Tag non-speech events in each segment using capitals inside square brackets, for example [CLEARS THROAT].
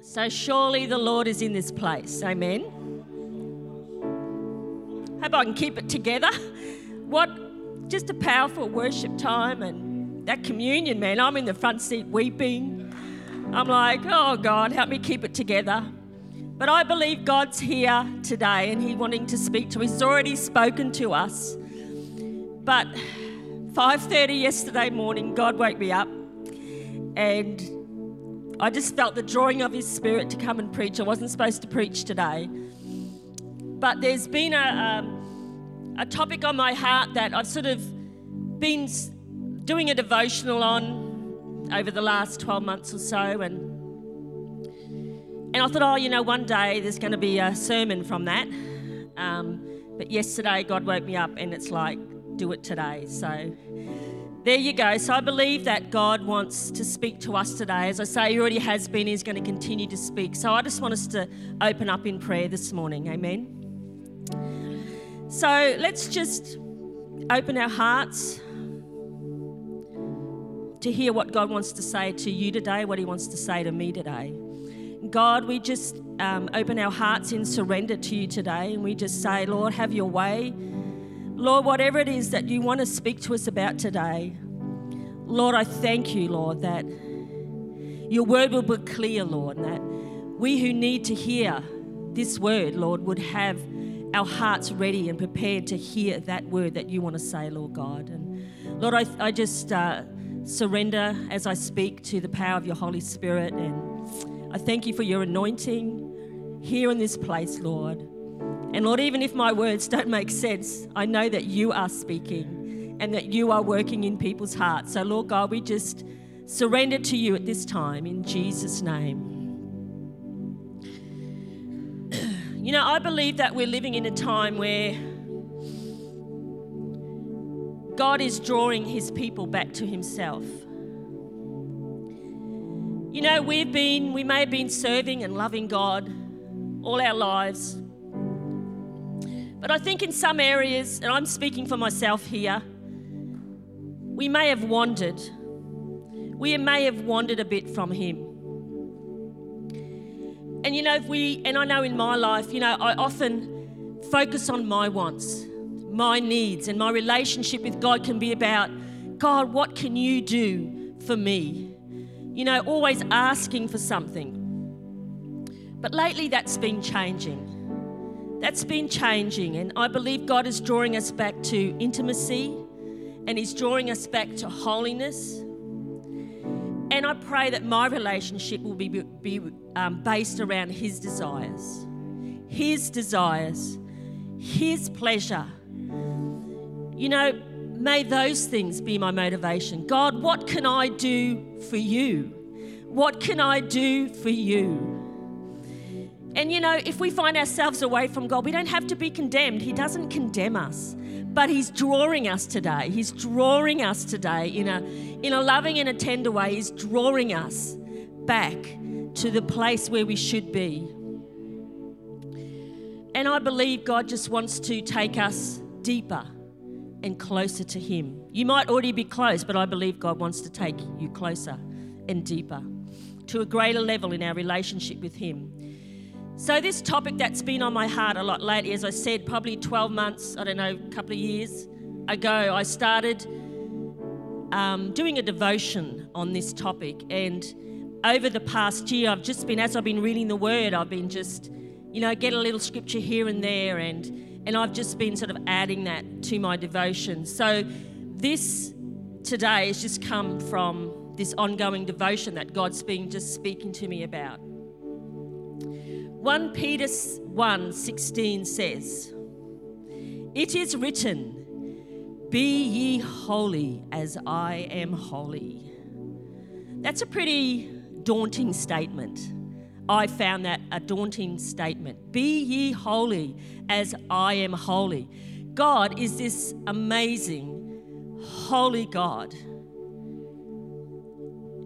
So surely the Lord is in this place. Amen. Hope I can keep it together. What just a powerful worship time and that communion, man. I'm in the front seat weeping. I'm like, oh God, help me keep it together. But I believe God's here today and He's wanting to speak to us. He's already spoken to us. But 5:30 yesterday morning, God woke me up and I just felt the drawing of His Spirit to come and preach. I wasn't supposed to preach today. But there's been a, um, a topic on my heart that I've sort of been doing a devotional on over the last 12 months or so. And and I thought, oh, you know, one day there's going to be a sermon from that. Um, but yesterday, God woke me up and it's like, do it today. So there you go. So I believe that God wants to speak to us today. As I say, He already has been, He's going to continue to speak. So I just want us to open up in prayer this morning. Amen. So let's just open our hearts to hear what God wants to say to you today, what He wants to say to me today. God, we just um, open our hearts in surrender to you today and we just say, Lord, have your way. Lord, whatever it is that you want to speak to us about today, Lord, I thank you, Lord, that your word will be clear, Lord, and that we who need to hear this word, Lord, would have our hearts ready and prepared to hear that word that you want to say, Lord God. And Lord, I, I just uh, surrender as I speak to the power of your Holy Spirit and I thank you for your anointing here in this place, Lord. And Lord, even if my words don't make sense, I know that you are speaking and that you are working in people's hearts. So, Lord God, we just surrender to you at this time in Jesus' name. [CLEARS THROAT] You know, I believe that we're living in a time where God is drawing his people back to himself. You know, we've been, we may have been serving and loving God all our lives. But I think in some areas, and I'm speaking for myself here, we may have wandered. We may have wandered a bit from Him. And you know, if we, and I know in my life, you know, I often focus on my wants, my needs, and my relationship with God can be about God, what can you do for me? you know, always asking for something. But lately that's been changing. That's been changing. And I believe God is drawing us back to intimacy and He's drawing us back to holiness. And I pray that my relationship will be, be um, based around His desires, His desires, His pleasure. You know, May those things be my motivation. God, what can I do for you? What can I do for you? And you know, if we find ourselves away from God, we don't have to be condemned. He doesn't condemn us, but He's drawing us today. He's drawing us today in a, in a loving and a tender way. He's drawing us back to the place where we should be. And I believe God just wants to take us deeper and closer to Him. You might already be close, but I believe God wants to take you closer and deeper to a greater level in our relationship with Him. So, this topic that's been on my heart a lot lately, as I said, probably 12 months, I don't know, a couple of years ago, I started um, doing a devotion on this topic. And over the past year, I've just been, as I've been reading the Word, I've been just, you know, get a little scripture here and there and and I've just been sort of adding that to my devotion. So this today has just come from this ongoing devotion that God's been just speaking to me about. 1 Peter 1 16 says, It is written, Be ye holy as I am holy. That's a pretty daunting statement. I found that a daunting statement. Be ye holy as I am holy. God is this amazing, holy God.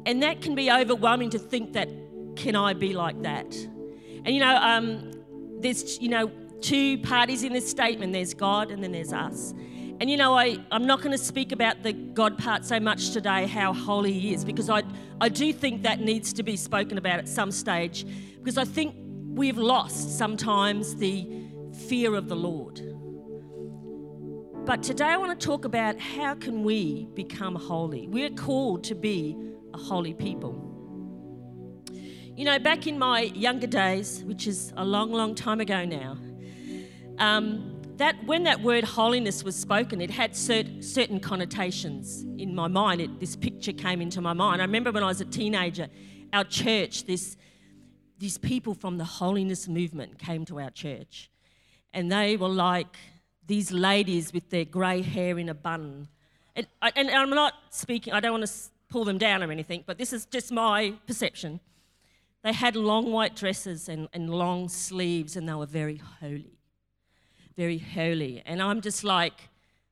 And that can be overwhelming to think that, can I be like that? And you know, um, there's, you know, two parties in this statement there's God and then there's us. And you know, I, I'm not going to speak about the God part so much today, how holy He is, because I, I do think that needs to be spoken about at some stage because I think we've lost sometimes the fear of the Lord. But today I want to talk about how can we become holy? We're called to be a holy people. You know, back in my younger days, which is a long, long time ago now, um, that when that word holiness was spoken, it had cert- certain connotations in my mind. It, this picture came into my mind. I remember when I was a teenager, our church, this, these people from the holiness movement came to our church. And they were like these ladies with their grey hair in a bun. And, and I'm not speaking, I don't want to pull them down or anything, but this is just my perception. They had long white dresses and, and long sleeves, and they were very holy very holy. And I'm just like,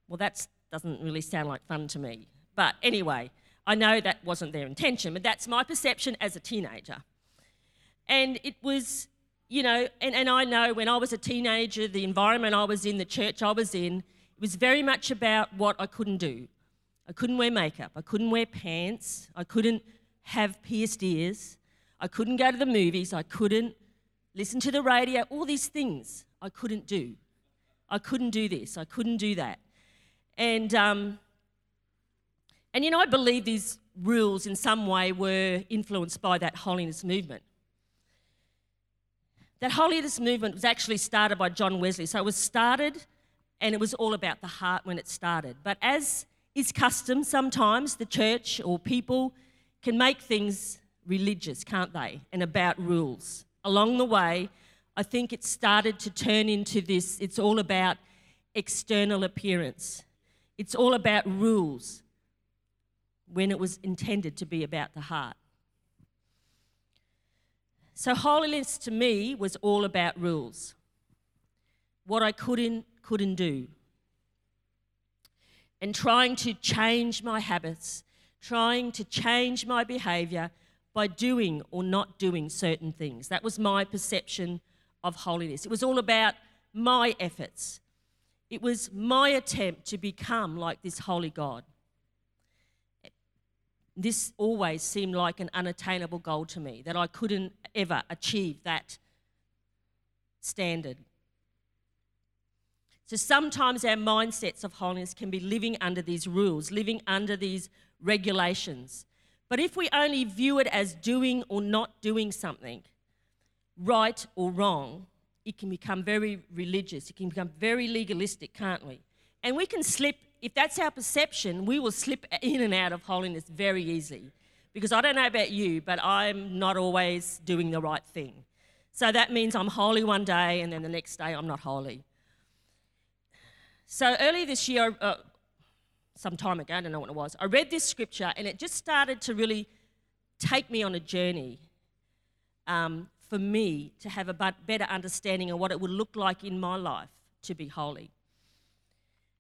well, that doesn't really sound like fun to me. But anyway, I know that wasn't their intention, but that's my perception as a teenager. And it was, you know, and, and I know when I was a teenager, the environment I was in, the church I was in, it was very much about what I couldn't do. I couldn't wear makeup, I couldn't wear pants, I couldn't have pierced ears, I couldn't go to the movies, I couldn't listen to the radio, all these things I couldn't do. I couldn't do this, I couldn't do that. And, um, and you know, I believe these rules in some way were influenced by that holiness movement. That holiness movement was actually started by John Wesley. So it was started and it was all about the heart when it started. But as is custom, sometimes the church or people can make things religious, can't they? And about rules. Along the way, I think it started to turn into this it's all about external appearance, it's all about rules when it was intended to be about the heart. So, holiness to me was all about rules. What I couldn't, couldn't do. And trying to change my habits, trying to change my behavior by doing or not doing certain things. That was my perception of holiness. It was all about my efforts. It was my attempt to become like this holy God. This always seemed like an unattainable goal to me, that I couldn't ever achieve that standard. So sometimes our mindsets of holiness can be living under these rules, living under these regulations. But if we only view it as doing or not doing something, right or wrong, it can become very religious. It can become very legalistic, can't we? And we can slip, if that's our perception, we will slip [LAUGHS] in and out of holiness very easily. Because I don't know about you, but I'm not always doing the right thing. So that means I'm holy one day and then the next day I'm not holy. So early this year, uh, some time ago, I don't know what it was, I read this scripture and it just started to really take me on a journey um, for me to have a better understanding of what it would look like in my life to be holy.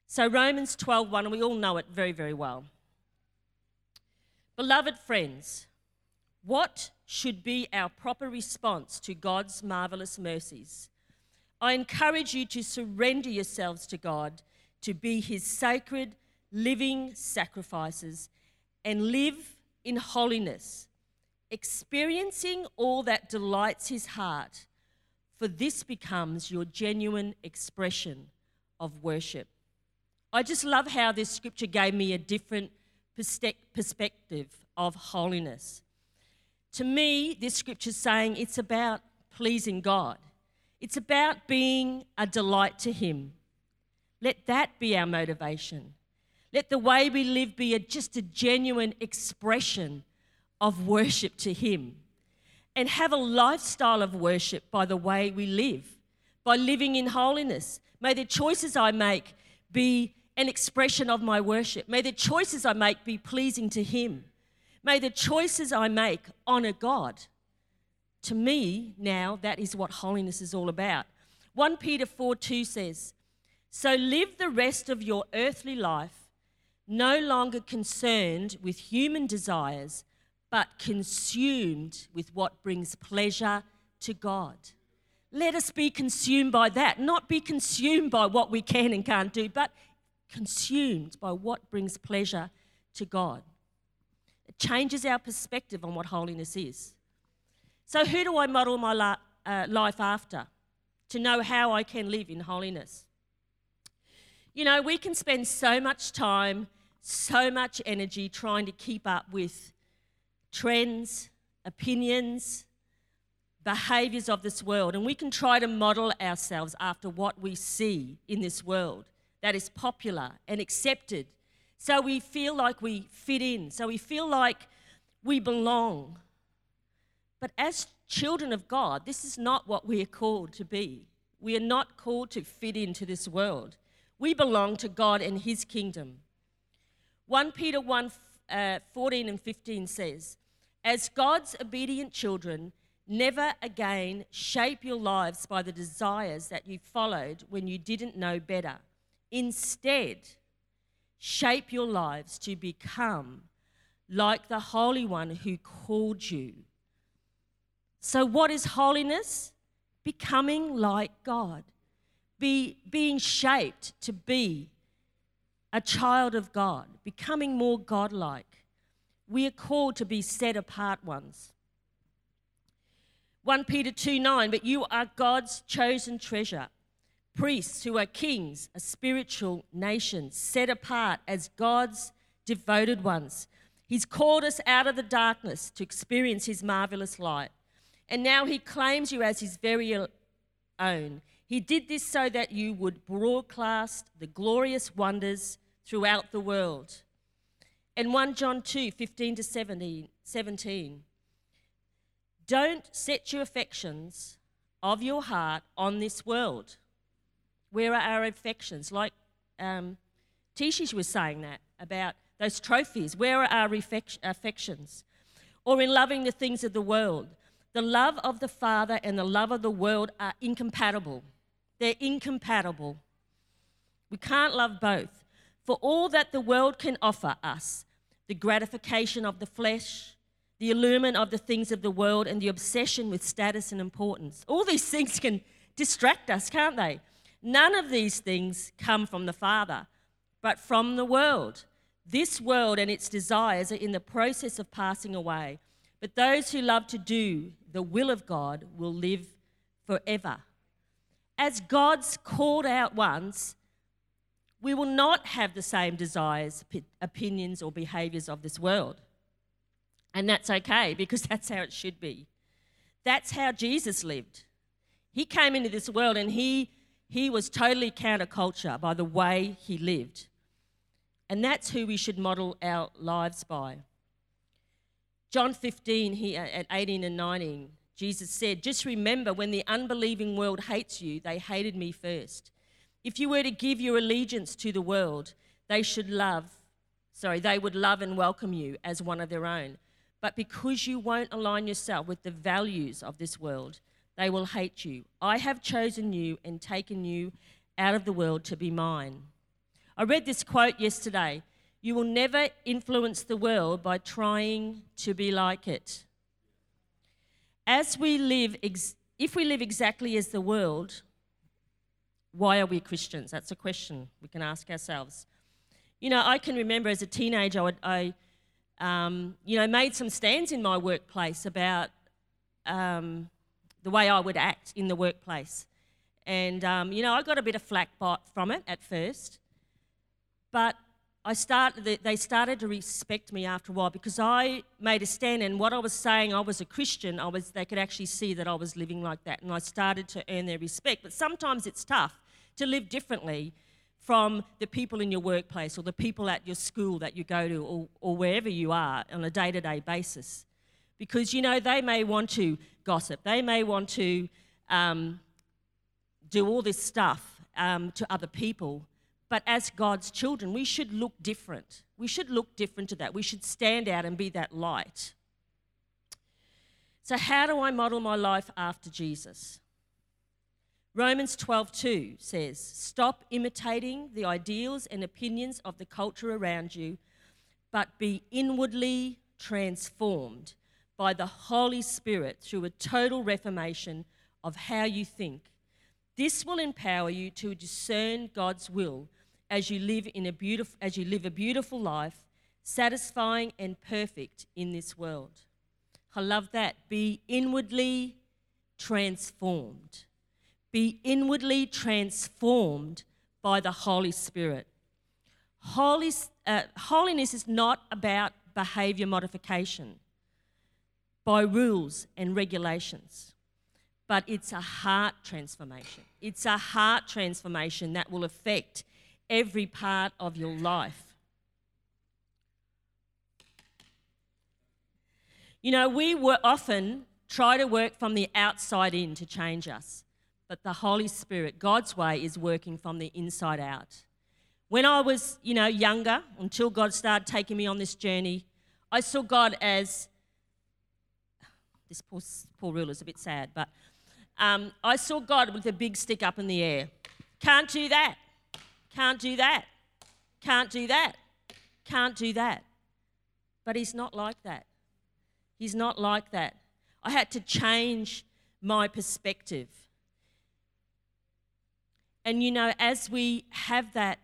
So Romans 12:1 and we all know it very very well. Beloved friends, what should be our proper response to God's marvelous mercies? I encourage you to surrender yourselves to God to be his sacred living sacrifices and live in holiness experiencing all that delights his heart, for this becomes your genuine expression of worship. I just love how this scripture gave me a different perspective of holiness. To me, this scripture is saying it's about pleasing God. It's about being a delight to Him. Let that be our motivation. Let the way we live be a, just a genuine expression of worship to Him and have a lifestyle of worship by the way we live, by living in holiness. May the choices I make be an expression of my worship. May the choices I make be pleasing to Him. May the choices I make honor God. To me, now, that is what holiness is all about. 1 Peter 4 2 says, So live the rest of your earthly life no longer concerned with human desires but consumed with what brings pleasure to God. Let us be consumed by that, not be consumed by what we can and can't do, but consumed by what brings pleasure to God. It changes our perspective on what holiness is. So, who do I model my uh, life after to know how I can live in holiness? You know, we can spend so much time, so much energy trying to keep up with trends, opinions, behaviors of this world, and we can try to model ourselves after what we see in this world that is popular and accepted. So we feel like we fit in, so we feel like we belong. But as children of God, this is not what we are called to be. We are not called to fit into this world. We belong to God and His kingdom. 1 Peter 1 uh, 14 and 15 says, As God's obedient children, never again shape your lives by the desires that you followed when you didn't know better. Instead, shape your lives to become like the Holy One who called you. So, what is holiness? Becoming like God, be, being shaped to be a child of God, becoming more godlike. We are called to be set apart ones. 1 Peter 2 9, but you are God's chosen treasure, priests who are kings, a spiritual nation, set apart as God's devoted ones. He's called us out of the darkness to experience His marvelous light. And now He claims you as His very own. He did this so that you would broadcast the glorious wonders throughout the world. And 1 John 2 15 to 17, 17 don't set your affections of your heart on this world. Where are our affections? Like um, Tishish was saying that about those trophies. Where are our affections? Or in loving the things of the world. The love of the Father and the love of the world are incompatible. They're incompatible. We can't love both. For all that the world can offer us the gratification of the flesh, the allurement of the things of the world, and the obsession with status and importance. All these things can distract us, can't they? None of these things come from the Father, but from the world. This world and its desires are in the process of passing away, but those who love to do the will of God will live forever. As God's called out ones, we will not have the same desires, opinions, or behaviors of this world. And that's okay because [LAUGHS] that's how it should be. That's how Jesus lived. He came into this world and he, he was totally counterculture by the way he lived. And that's who we should model our lives by. John 15, here at 18 and 19, Jesus said, Just remember when the unbelieving world hates you, they hated me first. If you were to give your allegiance to the world, they should love, sorry, they would love and welcome you as one of their own. But because you won't align yourself with the values of this world, they will hate you. I have chosen you and taken you out of the world to be mine. I read this quote yesterday You will never influence the world by trying to be like it. As we live, ex- if we live exactly as the world, why are we Christians? That's a question we can ask ourselves. You know, I can remember as a teenager, I, I um, you know, made some stands in my workplace about um, the way I would act in the workplace. And, um, you know, I got a bit of flack from it at first, but I started, they started to respect me after a while because I made a stand, and what I was saying, I was a Christian. I was, they could actually see that I was living like that, and I started to earn their respect. But sometimes it's tough to live differently from the people in your workplace or the people at your school that you go to or, or wherever you are on a day to day basis. Because, you know, they may want to gossip, they may want to um, do all this stuff um, to other people. But as God's children, we should look different. We should look different to that. We should stand out and be that light. So, how do I model my life after Jesus? Romans 12:2 says, "Stop imitating the ideals and opinions of the culture around you, but be inwardly transformed by the Holy Spirit through a total reformation of how you think. This will empower you to discern God's will as you live in a beautiful as you live a beautiful life satisfying and perfect in this world. I love that. Be inwardly transformed. Be inwardly transformed by the Holy Spirit. Holy, uh, holiness is not about behavior modification by rules and regulations, but it's a heart transformation. It's a heart transformation that will affect every part of your life. You know, we were often try to work from the outside in to change us, but the Holy Spirit, God's way, is working from the inside out. When I was, you know, younger, until God started taking me on this journey, I saw God as this poor, poor ruler's a bit sad, but um, I saw God with a big stick up in the air. Can't do that. Can't do that. Can't do that. Can't do that. But He's not like that. He's not like that. I had to change my perspective. And you know, as we have that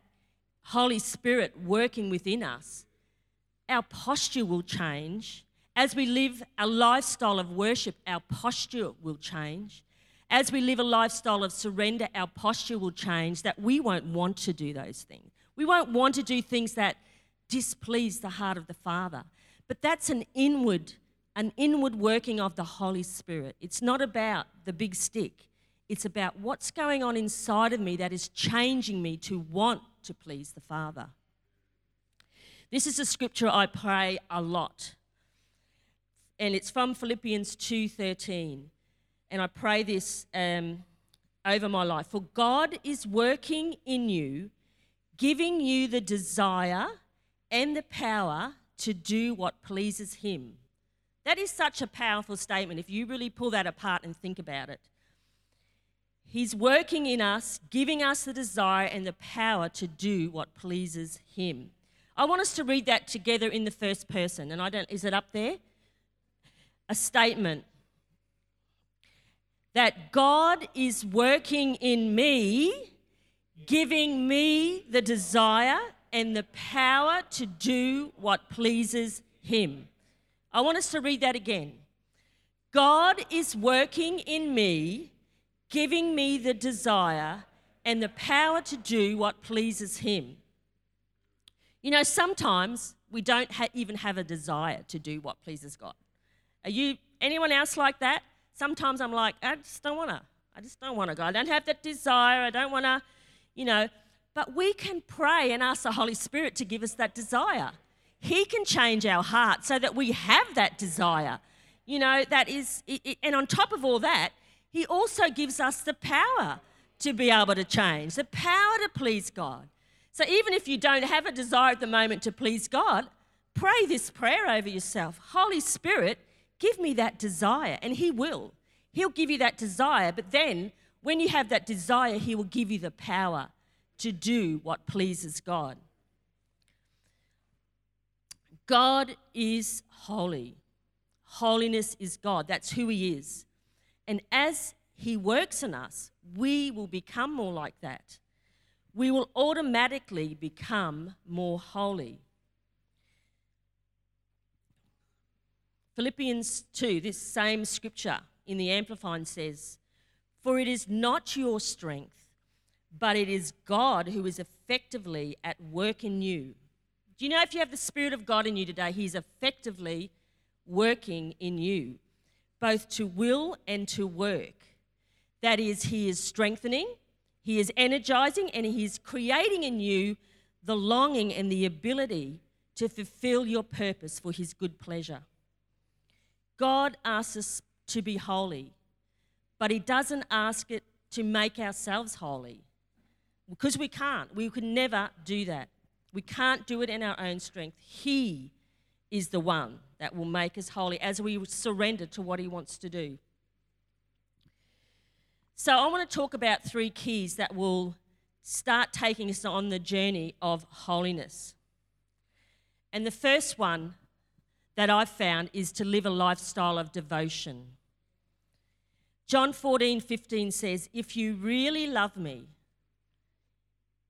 Holy Spirit working within us, our posture will change. As we live a lifestyle of worship, our posture will change. As we live a lifestyle of surrender, our posture will change that we won't want to do those things. We won't want to do things that displease the heart of the Father. But that's an inward an inward working of the Holy Spirit. It's not about the big stick, it's about what's going on inside of me that is changing me to want to please the Father. This is a scripture I pray a lot. And it's from Philippians 2:13. And I pray this um, over my life. For God is working in you, giving you the desire and the power to do what pleases Him. That is such a powerful statement if you really pull that apart and think about it. He's working in us, giving us the desire and the power to do what pleases Him. I want us to read that together in the first person. And I don't, is it up there? A statement that God is working in me, giving me the desire and the power to do what pleases Him. I want us to read that again. God is working in me, giving me the desire and the power to do what pleases Him. You know, sometimes we don't ha- even have a desire to do what pleases God. Are you anyone else like that? Sometimes I'm like, I just don't want to. I just don't want to go. I don't have that desire. I don't want to, you know. But we can pray and ask the Holy Spirit to give us that desire. He can change our heart so that we have that desire. You know, that is, and on top of all that, He also gives us the power to be able to change, the power to please God. So even if you don't have a desire at the moment to please God, pray this prayer over yourself Holy Spirit, give me that desire, and He will. He'll give you that desire, but then when you have that desire, He will give you the power to do what pleases God. God is holy. Holiness is God. That's who He is. And as He works in us, we will become more like that. We will automatically become more holy. Philippians 2, this same scripture in the Amplified says, For it is not your strength, but it is God who is effectively at work in you do you know if you have the Spirit of God in you today, He's effectively working in you, both to will and to work. That is, He is strengthening, He is energizing, and He is creating in you the longing and the ability to fulfill your purpose for His good pleasure. God asks us to be holy, but He doesn't ask it to make ourselves holy because we can't. We could never do that. We can't do it in our own strength. He is the one that will make us holy as we surrender to what He wants to do. So, I want to talk about three keys that will start taking us on the journey of holiness. And the first one that I've found is to live a lifestyle of devotion. John 14, 15 says, If you really love me,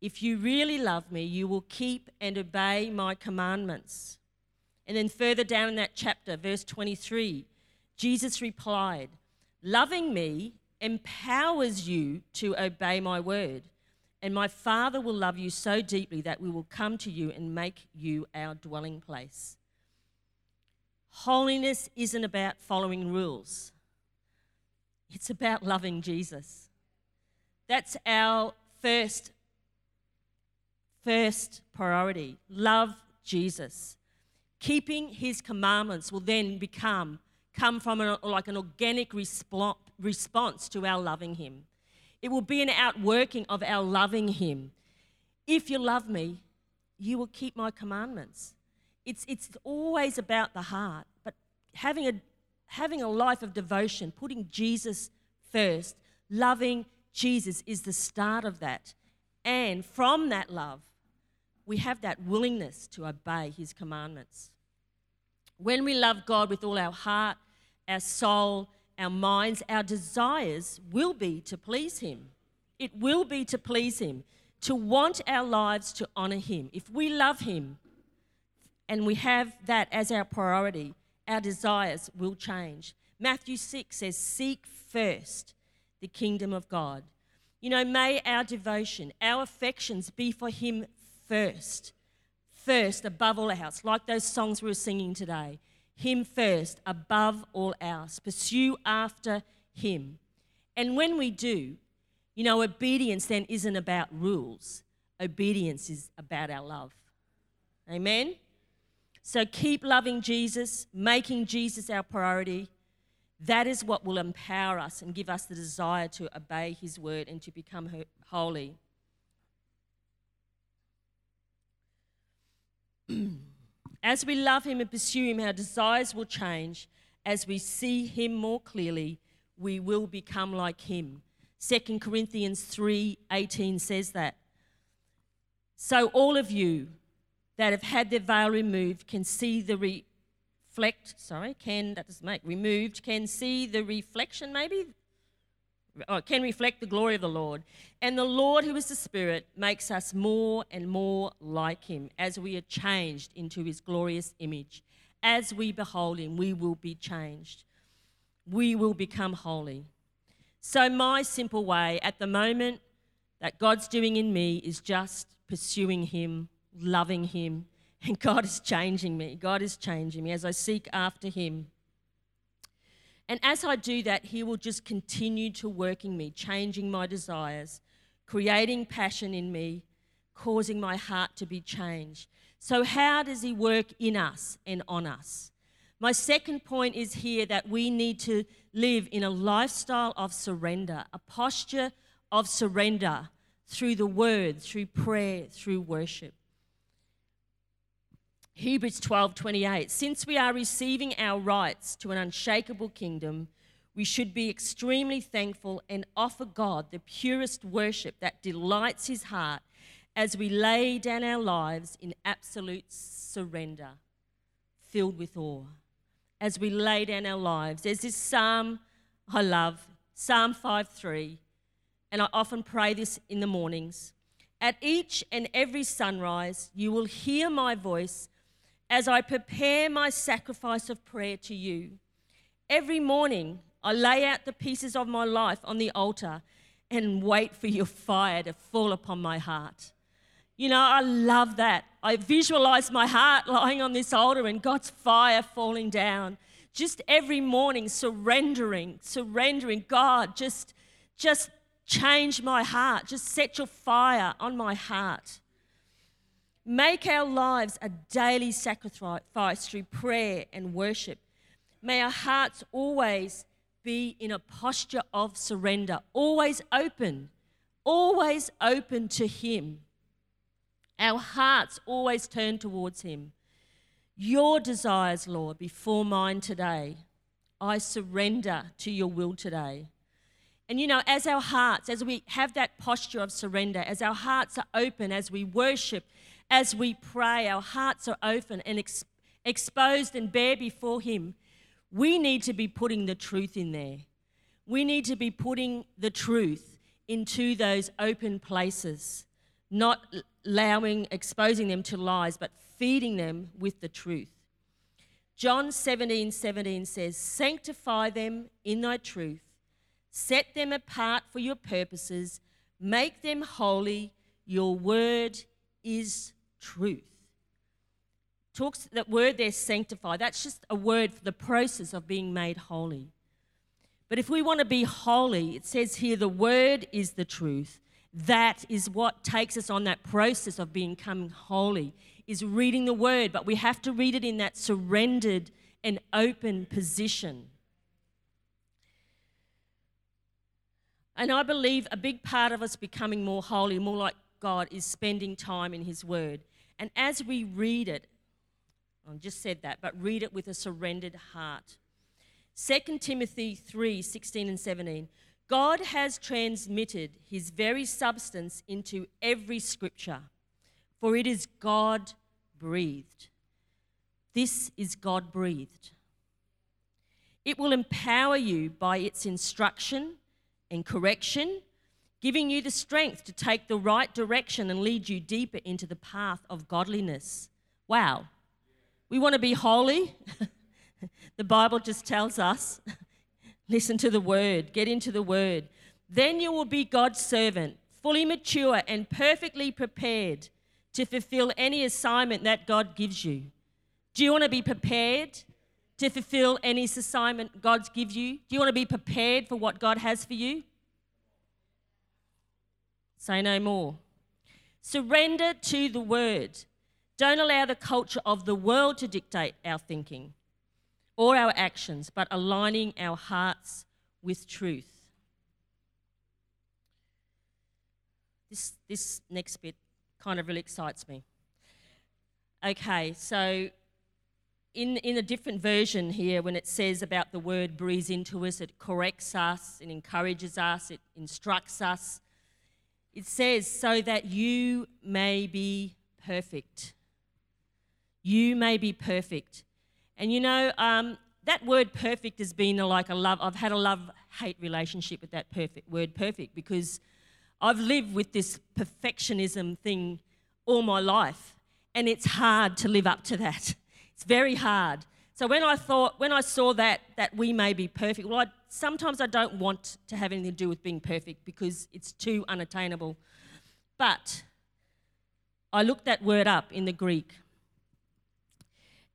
if you really love me, you will keep and obey my commandments. And then further down in that chapter, verse 23, Jesus replied, Loving me empowers you to obey my word. And my Father will love you so deeply that we will come to you and make you our dwelling place. Holiness isn't about following rules, it's about loving Jesus. That's our first first priority. Love Jesus. Keeping his commandments will then become come from an, like an organic response to our loving him. It will be an outworking of our loving him. If you love me, you will keep my commandments. It's, it's always about the heart, but having a, having a life of devotion, putting Jesus first, loving Jesus is the start of that. And from that love, we have that willingness to obey his commandments. When we love God with all our heart, our soul, our minds, our desires will be to please him. It will be to please him, to want our lives to honor him. If we love him and we have that as our priority, our desires will change. Matthew 6 says, Seek first the kingdom of God. You know, may our devotion, our affections be for him first. First, above all else, like those songs we were singing today. Him first, above all else. Pursue after Him. And when we do, you know, obedience then isn't about rules, obedience is about our love. Amen? So keep loving Jesus, making Jesus our priority. That is what will empower us and give us the desire to obey His word and to become holy. [CLEARS THROAT] As we love Him and pursue Him, our desires will change. As we see Him more clearly, we will become like Him. 2 Corinthians 3:18 says that. So all of you that have had their veil removed can see the reflect, sorry, can that doesn't make removed, can see the reflection maybe oh, can reflect the glory of the Lord. And the Lord, who is the Spirit, makes us more and more like Him as we are changed into His glorious image. As we behold Him, we will be changed. We will become holy. So, my simple way at the moment that God's doing in me is just pursuing Him, loving Him, [LAUGHS] and God is changing me. God is changing me as I seek after Him. And as I do that, He will just continue to work in me, changing my desires, creating passion in me, causing my heart to be changed. So, how does He work in us and on us? My second point is here that we need to live in a lifestyle of surrender, a posture of surrender through the word, through prayer, through worship. Hebrews 12:28 Since we are receiving our rights to an unshakable kingdom, we should be extremely thankful and offer God the purest worship that delights his heart as we lay down our lives in absolute surrender, filled with awe. As we lay down our lives, there's this psalm I love, Psalm 5:3, and I often pray this in the mornings. At each and every sunrise, you will hear my voice as I prepare my sacrifice of prayer to you. Every morning, I lay out the pieces of my life on the altar and wait for your fire to fall upon my heart. You know, I love that. I visualize my heart [LAUGHS] lying on this altar and God's fire falling down. Just every morning surrendering, surrendering. God, just just change my heart. Just set your fire on my heart. Make our lives a daily sacrifice through prayer and worship. May our hearts always be in a posture of surrender, always open, always open to Him. Our hearts always turn towards Him. Your desires, Lord, before mine today. I surrender to your will today. And you know, as our hearts, as we have that posture of surrender, as our hearts are open, as we worship, as we pray, our hearts are open and ex- exposed and bare before Him, we need to be putting the truth in there. We need to be putting the truth into those open places, not allowing, exposing them to lies, but feeding them with the truth. John 17 17 says, Sanctify them in thy truth, set them apart for your purposes, make them holy. Your word is truth. Talks that word there, sanctify, that's just a word for the process of being made holy. But if we want to be holy, it says here the word is the truth. That is what takes us on that process of becoming holy, is reading the word. But we have to read it in that surrendered and open position. And I believe a big part of us becoming more holy, more like God, is spending time in His Word. And as we read it, I just said that, but read it with a surrendered heart. 2 Timothy 3 16 and 17. God has transmitted his very substance into every scripture, for it is God breathed. This is God breathed. It will empower you by its instruction and correction, giving you the strength to take the right direction and lead you deeper into the path of godliness. Wow. We want to be holy. [LAUGHS] The Bible just tells us [LAUGHS] listen to the word, get into the word. Then you will be God's servant, fully mature and perfectly prepared to fulfill any assignment that God gives you. Do you want to be prepared to fulfill any assignment God gives you? Do you want to be prepared for what God has for you? Say no more. Surrender to the word. Don't allow the culture of the world to dictate our thinking or our actions, but aligning our hearts with truth. This, this next bit kind of really excites me. Okay, so in, in a different version here, when it says about the word breathes into us, it corrects us, it encourages us, it instructs us. It says, so that you may be perfect. You may be perfect. And you know, um, that word perfect has been a, like a love, I've had a love hate relationship with that perfect word perfect because I've lived with this perfectionism thing all my life. And it's hard to live up to that. [LAUGHS] It's very hard. So when I thought, when I saw that, that we may be perfect, well, I, sometimes I don't want to have anything to do with being perfect because it's too unattainable. But I looked that word up in the Greek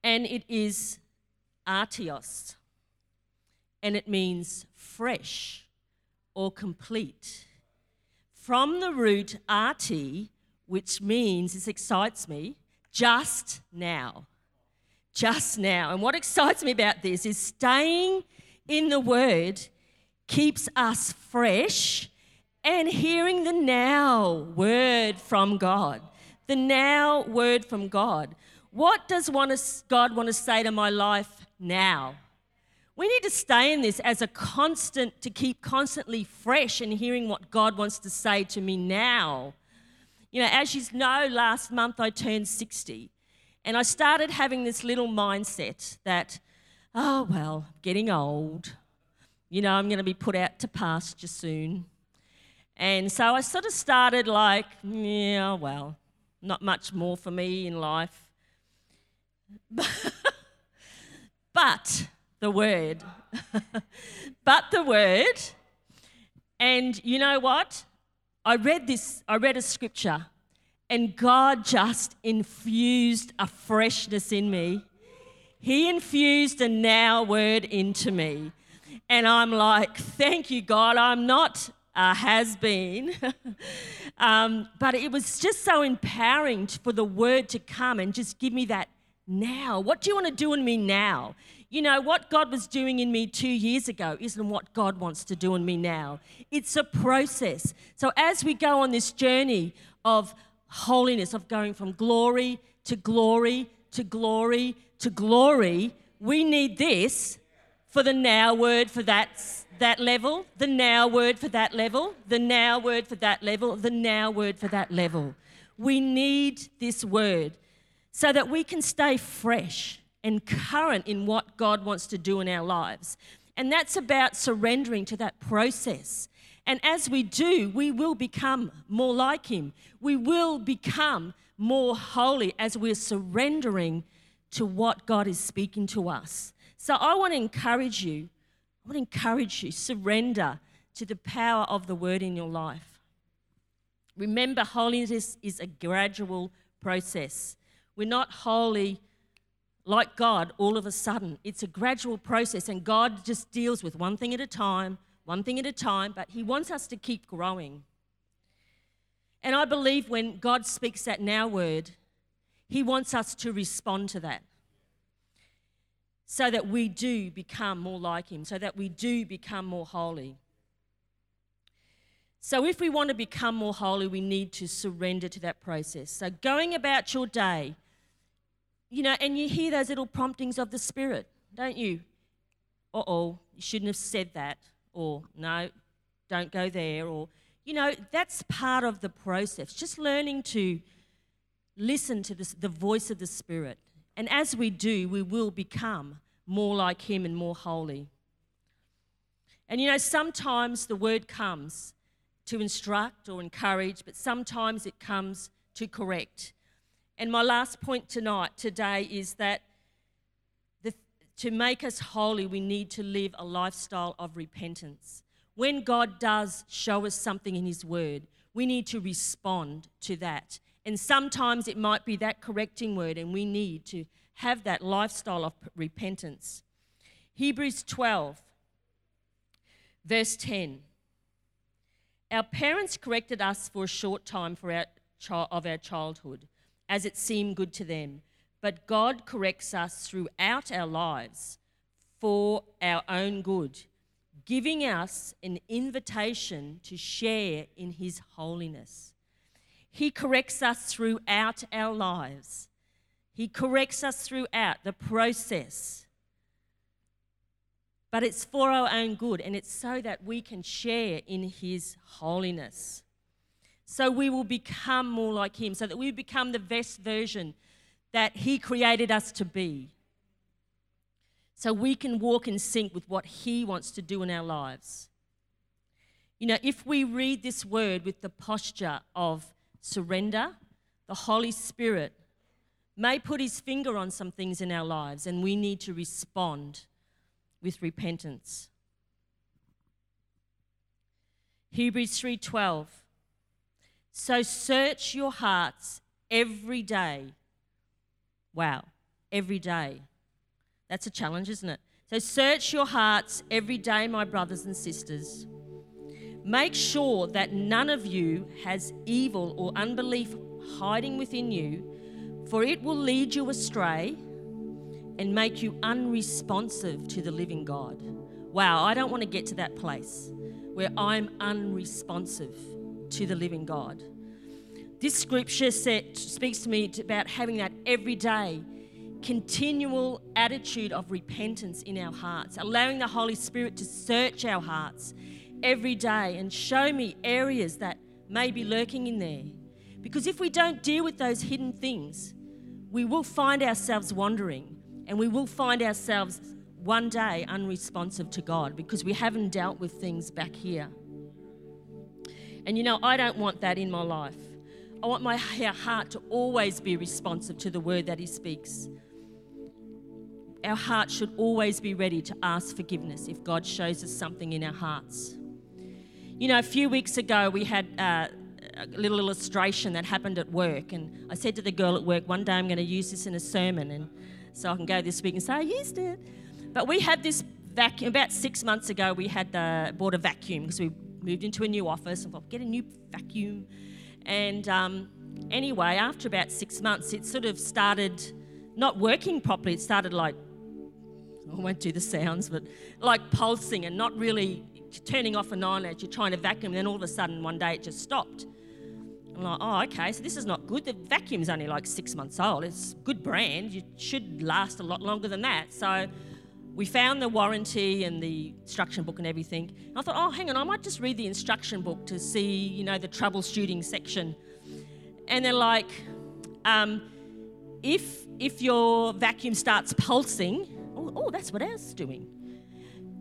and it is artios, and it means fresh or complete. From the root arti, which means, this excites me, just now. Just now. And what excites me about this is staying in the word keeps us fresh and hearing the now word from God. The now word from God. What does God want to say to my life now? We need to stay in this as a constant, to keep constantly fresh and hearing what God wants to say to me now. You know, as you know, last month I turned 60, and I started having this little mindset that, oh, well, getting old. You know, I'm going to be put out to pasture soon. And so I sort of started like, yeah, well, not much more for me in life. [LAUGHS] but the word. [LAUGHS] but the word. And you know what? I read this, I read a scripture, and God just infused a freshness in me. He infused a now word into me. And I'm like, thank you, God. I'm not a has been. [LAUGHS] um, but it was just so empowering for the word to come and just give me that now? What do you want to do in me now? You know, what God was doing in me two years ago isn't what God wants to do in me now. It's a process. So as we go on this journey of holiness, of going from glory to glory to glory to glory, we need this for the now word for that, that level, the now word for that level, the now word for that level, the now word for that level. We need this word so that we can stay fresh and current in what God wants to do in our lives. And that's about surrendering to that process. And as we do, we will become more like Him. We will become more holy as we're surrendering to what God is speaking to us. So I want to encourage you, I want to encourage you, surrender to the power of the word in your life. Remember, holiness is a gradual process. We're not holy like God all of a sudden. It's a gradual process, and God just deals with one thing at a time, one thing at a time, but He wants us to keep growing. And I believe when God speaks that now word, He wants us to respond to that so that we do become more like Him, so that we do become more holy. So, if we want to become more holy, we need to surrender to that process. So, going about your day, you know, and you hear those little promptings of the Spirit, don't you? Uh oh, you shouldn't have said that, or no, don't go there, or, you know, that's part of the process. Just learning to listen to this, the voice of the Spirit and as we do, we will become more like Him and more holy. And you know, sometimes the word comes to instruct or encourage, but sometimes it comes to correct. And my last point tonight, today, is that to make us holy, we need to live a lifestyle of repentance. When God does show us something in His Word, we need to respond to that and sometimes it might be that correcting word, and we need to have that lifestyle of repentance. Hebrews 12, verse 10. Our parents corrected us for a short time for our of our childhood, as it seemed good to them. But God corrects us throughout our lives for our own good, giving us an invitation to share in His holiness. He corrects us throughout our lives. He corrects us throughout the process. But it's for our own good and it's so that we can share in His holiness. So we will become more like Him, so that we become the best version that He created us to be. So we can walk in sync with what He wants to do in our lives. You know, if we read this word with the posture of surrender, the Holy Spirit may put his finger on some things in our lives and we need to respond with repentance. Hebrews 3:12 So search your hearts every day. Wow, every day. That's a challenge, isn't it? So search your hearts every day, my brothers and sisters. Make sure that none of you has evil or unbelief hiding within you, for it will lead you astray and make you unresponsive to the living God. Wow, I don't want to get to that place where I'm unresponsive to the living God. This scripture set, speaks to me about having that everyday, continual attitude of repentance in our hearts, allowing the Holy Spirit to search our hearts every day and show me areas that may be lurking in there. Because if we don't deal with those hidden things, we will find ourselves wandering and we will find ourselves one day unresponsive to God because we haven't dealt with things back here. And you know, I don't want that in my life. I want my heart to always be responsive to the word that He speaks. Our heart should always be ready to ask forgiveness if God shows us something in our hearts. You know, a few weeks ago we had uh, a little illustration that happened at work, and I said to the girl at work, one day I'm going to use this in a sermon, and so I can go this week and say I used it. But we had this vacuum about six months ago. We had uh, bought a vacuum because we moved into a new office and thought get a new vacuum. And um, anyway, after about six months, it sort of started not working properly. It started like I won't do the sounds, but like pulsing and not really turning off an eyelid, you're trying to vacuum, and then all of a sudden one day it just stopped. I'm like, oh, okay, so this is not good. The vacuum's only like six months old. It's a good brand. It should last a lot longer than that. So we found the warranty and the instruction book and everything. And I thought, oh, hang on, I might just read the instruction book to see, you know, the troubleshooting section. And they're like, um, if if your vacuum starts pulsing, oh, oh that's what ours is doing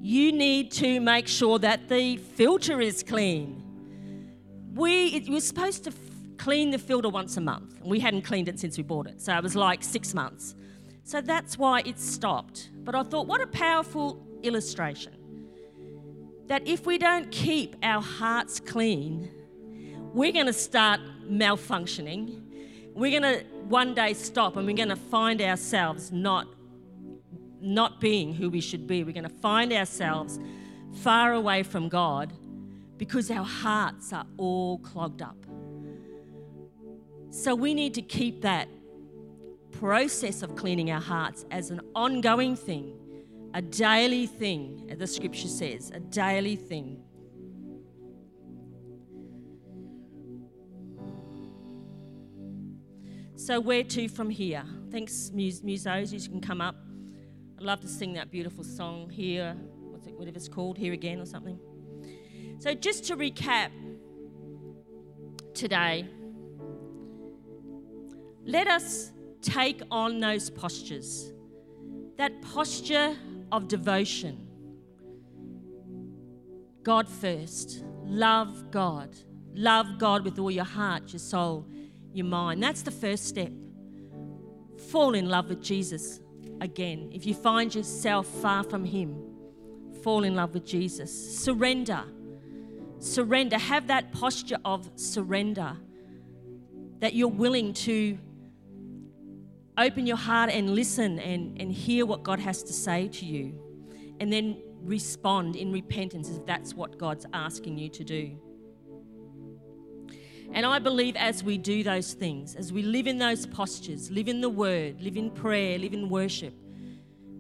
you need to make sure that the filter is clean. We, it, we were supposed to f- clean the filter once a month, and we hadn't cleaned it since we bought it. So it was like six months. So that's why it stopped. But I thought, what a powerful illustration. That if we don't keep our hearts clean, we're going to start malfunctioning. We're going to one day stop and we're going to find ourselves not not being who we should be. We're going to find ourselves far away from God because our hearts are all clogged up. So we need to keep that process of cleaning our hearts as an ongoing thing, a daily thing, as the scripture says, a daily thing. So, where to from here? Thanks, musos. You can come up. I'd love to sing that beautiful song here, what's it, whatever it's called, Here Again or something. So, just to recap today, let us take on those postures. That posture of devotion. God first. Love God. Love God with all your heart, your soul, your mind. That's the first step. Fall in love with Jesus again. If you find yourself far from Him, fall in love with Jesus. Surrender. Surrender. Have that posture of surrender that you're willing to open your heart and listen and, and hear what God has to say to you. And then respond in repentance if that's what God's asking you to do. And I believe as we do those things, as we live in those postures, live in the word, live in prayer, live in worship,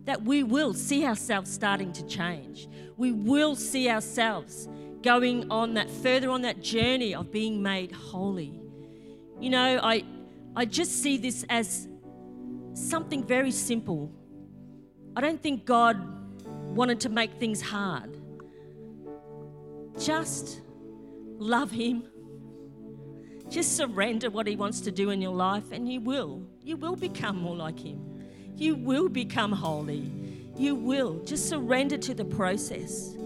that we will see ourselves starting to change. We will see ourselves going on that further on that journey of being made holy. You know, I I just see this as something very simple. I don't think God wanted to make things hard. Just love Him. Just surrender what He wants to do in your life, and you will. You will become more like Him. You will become holy. You will. Just surrender to the process.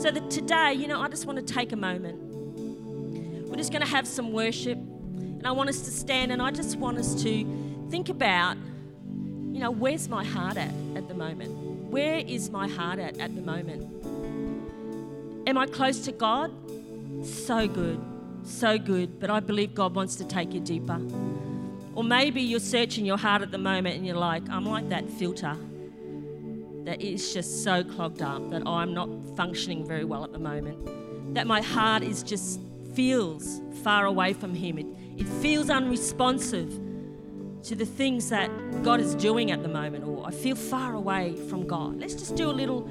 So that today, you know, I just want to take a moment. We're just going to have some worship, and I want us to stand, and I just want us to think about, you know, where's my heart at at the moment? Where is my heart at at the moment? Am I close to God? So good, so good. But I believe God wants to take you deeper. Or maybe you're searching your heart at the moment and you're like, I'm like that filter that is just so clogged up that I'm not functioning very well at the moment. That my heart is just feels far away from Him. It, it feels unresponsive to the things that God is doing at the moment, or I feel far away from God. Let's just do a little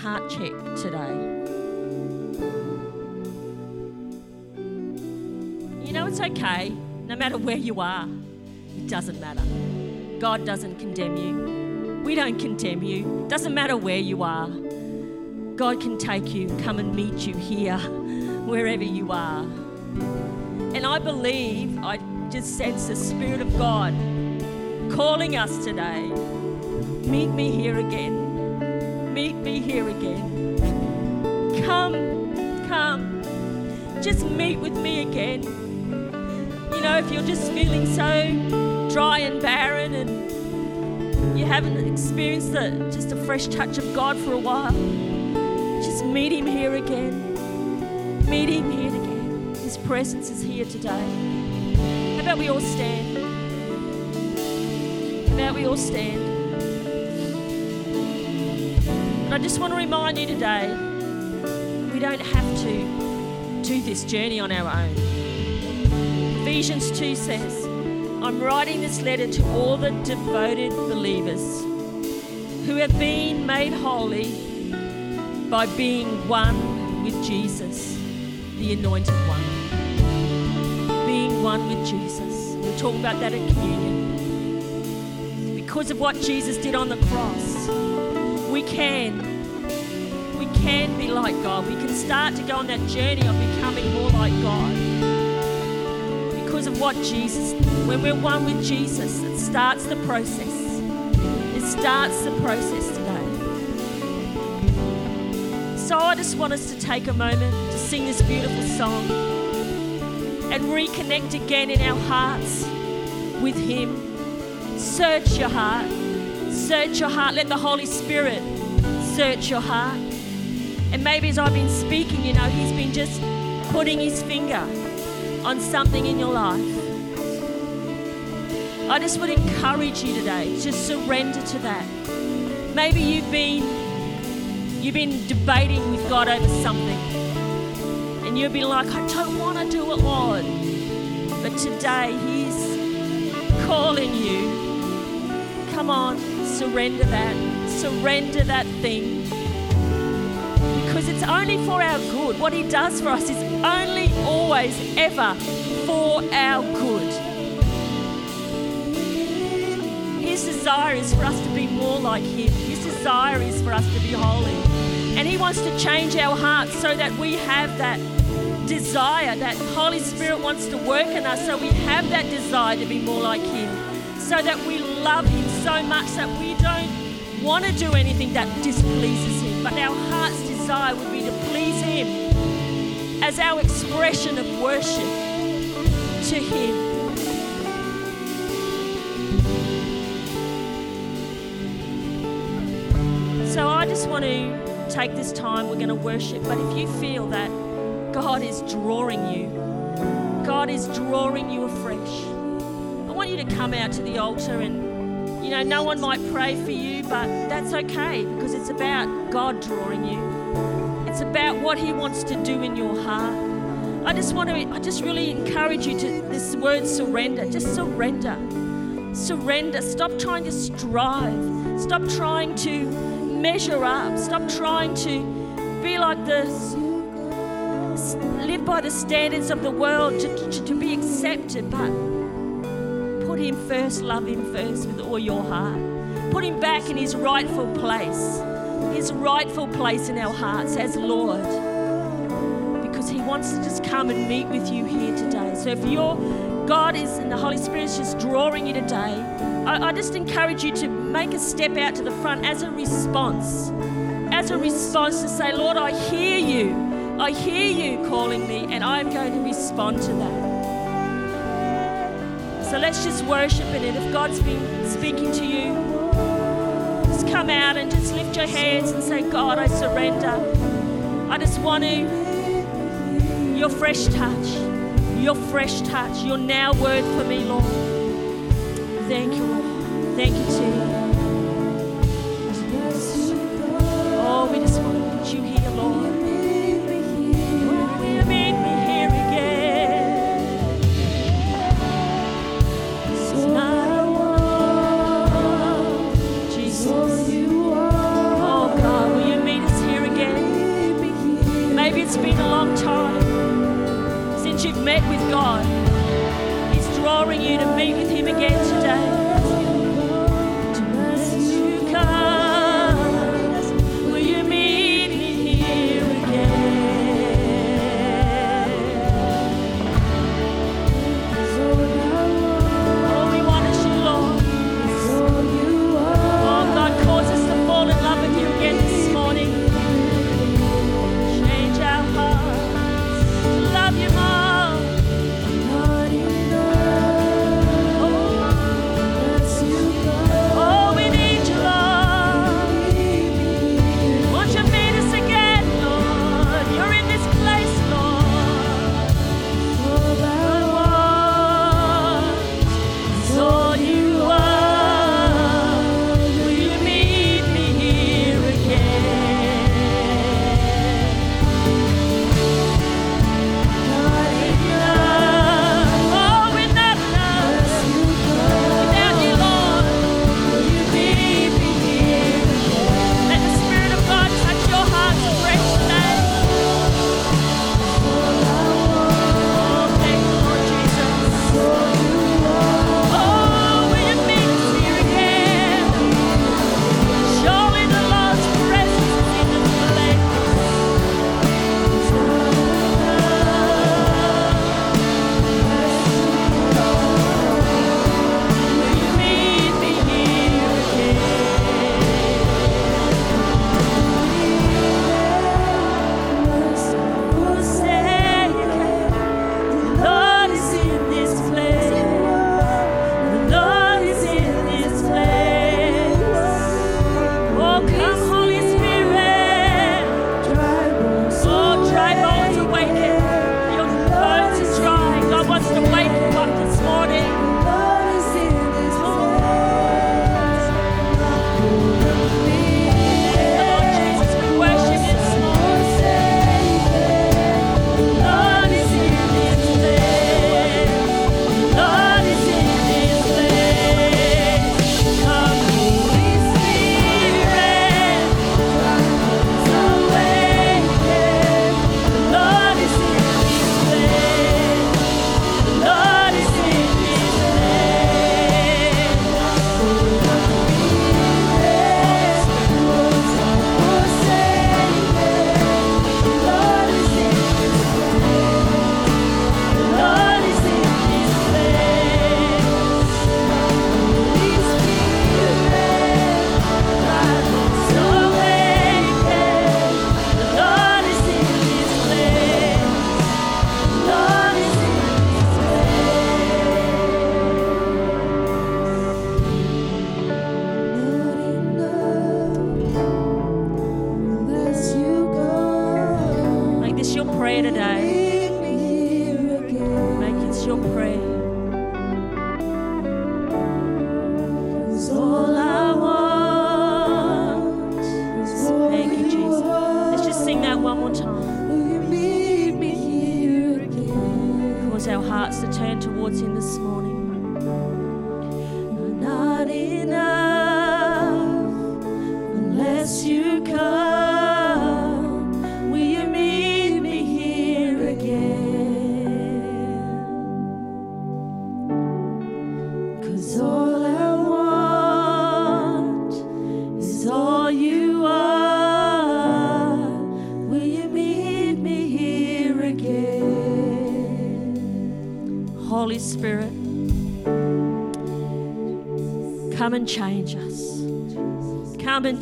heart check today. You know, it's okay, no matter where you are, it doesn't matter. God doesn't condemn you. We don't condemn you. Doesn't matter where you are. God can take you, come and meet you here, [LAUGHS] wherever you are. And I believe, I just sense the Spirit of God calling us today. Meet me here again. Meet me here again. Come, come. Just meet with me again. You know, if you're just feeling so dry and barren and you haven't experienced the, just a fresh touch of God for a while, just meet Him here again. Meet Him here again. His presence is here today. About we all stand? How about we all stand? And I just want to remind you today we don't have to do this journey on our own. Ephesians 2 says, I'm writing this letter to all the devoted believers who have been made holy by being one with Jesus, the anointed one one with Jesus. We're talking about that in communion. Because of what Jesus did on the cross, we can, we can be like God. We can start to go on that journey of becoming more like God. Because of what Jesus, when we're one with Jesus, it starts the process. It starts the process today. So I just want us to take a moment to sing this beautiful song and reconnect again in our hearts with Him. Search your heart. Search your heart. Let the Holy Spirit search your heart. And maybe as I've been speaking, you know, He's been just putting His finger on something in your life. I just would encourage you today, to surrender to that. Maybe you've been you've been debating with God over something. And you've be like, I don't want to do it, Lord. But today He's calling you. Come on, surrender that. Surrender that thing. Because it's only for our good. What He does for us is only, always, ever for our good. His desire is for us to be more like Him. His desire is for us to be holy. And He wants to change our hearts so that we have that desire, that Holy Spirit wants to work in us so we have that desire to be more like Him. So that we love Him so much that we don't want to do anything that displeases Him. But our heart's desire would be to please Him as our expression of worship to Him. So I just want to take this time, we're going to worship. But if you feel that God is drawing you, God is drawing you afresh, I want you to come out to the altar and, you know, no one might pray for you, but that's okay because it's about God drawing you. It's about what He wants to do in your heart. I just want to, I just really encourage you to this word surrender. Just surrender. Surrender. Stop trying to strive. Stop trying to measure up. Stop trying to be like this, live by the standards of the world to, to, to be accepted, but put Him first, love Him first with all your heart. Put Him back in His rightful place, His rightful place in our hearts as Lord. Because He wants to just come and meet with you here today. So if your God is and the Holy Spirit is just drawing you today, I, I just encourage you to make a step out to the front as a response. As a response to say, Lord, I hear you. I hear you calling me, and I'm going to respond to that. So let's just worship in it. If God's been speaking to you, just come out and just lift your hands and say, God, I surrender. I just want to, your fresh touch, your fresh touch, your now word for me, Lord. Thank you, Lord. Thank you, Jesus. Oh, we just want you here, Lord. Long time since you've met with God. He's drawing you to meet with Him again today.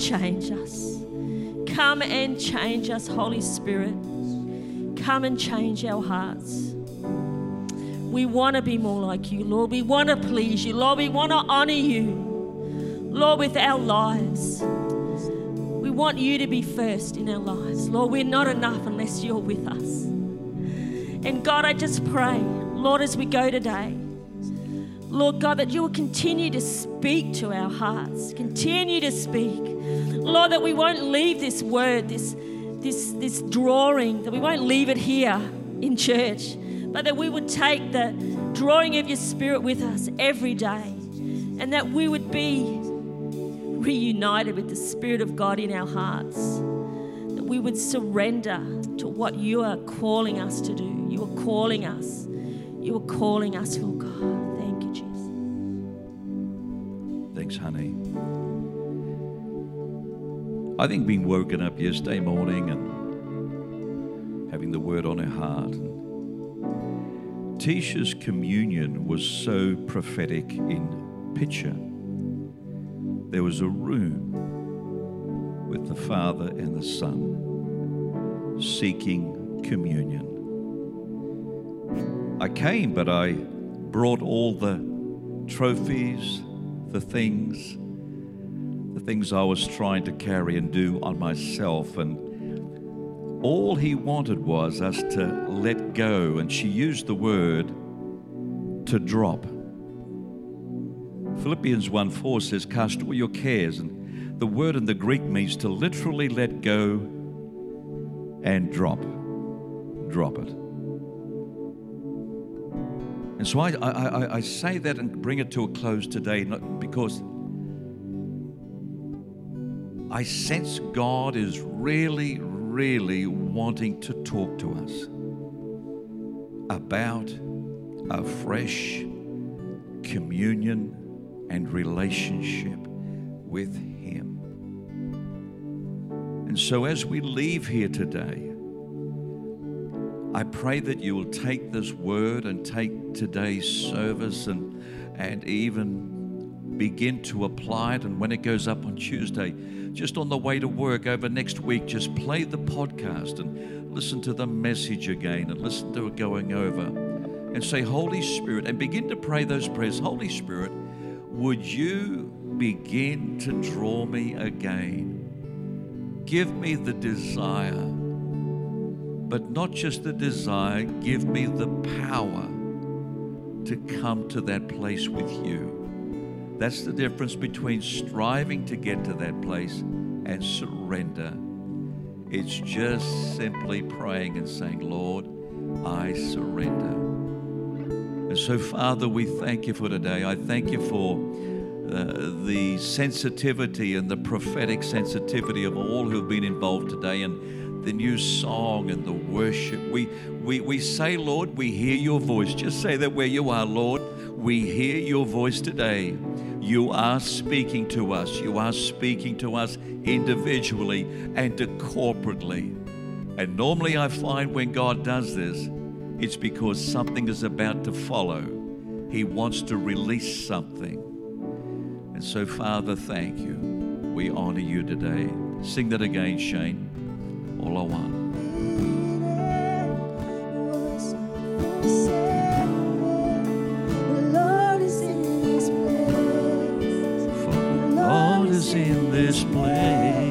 Change us. Come and change us, Holy Spirit. Come and change our hearts. We want to be more like you, Lord. We want to please you, Lord. We want to honor you, Lord, with our lives. We want you to be first in our lives. Lord, we're not enough unless you're with us. And God, I just pray, Lord, as we go today, Lord God, that you will continue to speak to our hearts, continue to speak. Lord, that we won't leave this word, this, this, this drawing, that we won't leave it here in church, but that we would take the drawing of your spirit with us every day, and that we would be reunited with the Spirit of God in our hearts, that we would surrender to what you are calling us to do. You are calling us. You are calling us, Lord Thanks, honey. I think being woken up yesterday morning and having the word on her heart. Tisha's communion was so prophetic in picture. There was a room with the Father and the Son seeking communion. I came, but I brought all the trophies, the things, the things I was trying to carry and do on myself. And all he wanted was us to let go. And she used the word to drop. Philippians 1 4 says, Cast all your cares. And the word in the Greek means to literally let go and drop. Drop it. And so I, I, I, say that and bring it to a close today, because I sense God is really, really wanting to talk to us about a fresh communion and relationship with Him. And so as we leave here today, I pray that you will take this word and take today's service and, and even begin to apply it. And when it goes up on Tuesday, just on the way to work over next week, just play the podcast and listen to the message again and listen to it going over and say, Holy Spirit, and begin to pray those prayers. Holy Spirit, would you begin to draw me again? Give me the desire but not just the desire, give me the power to come to that place with you. That's the difference between striving to get to that place and surrender. It's just simply praying and saying, Lord, I surrender. And so, Father, we thank you for today. I thank you for uh, the sensitivity and the prophetic sensitivity of all who have been involved today. And the new song and the worship. We, we, we say, Lord, we hear your voice. Just say that where you are, Lord. We hear your voice today. You are speaking to us. You are speaking to us individually and corporately. And normally I find when God does this, it's because something is about to follow. He wants to release something. And so, Father, thank you. We honor you today. Sing that again, Shane all I want. For the Lord is in this place.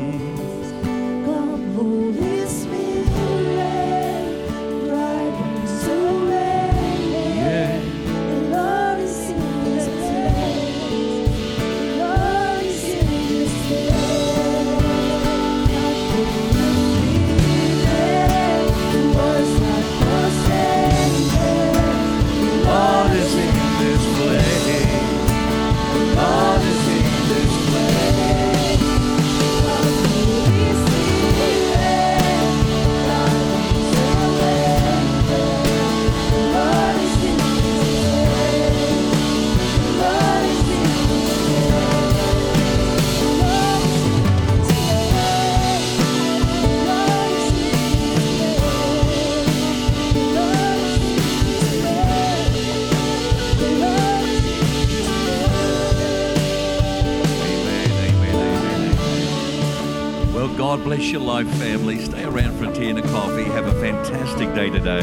God bless your life, family. Stay around for a tea and a coffee. Have a fantastic day today.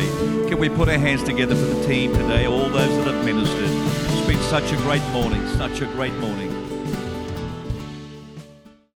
Can we put our hands together for the team today, all those that have ministered? It's been such a great morning, such a great morning.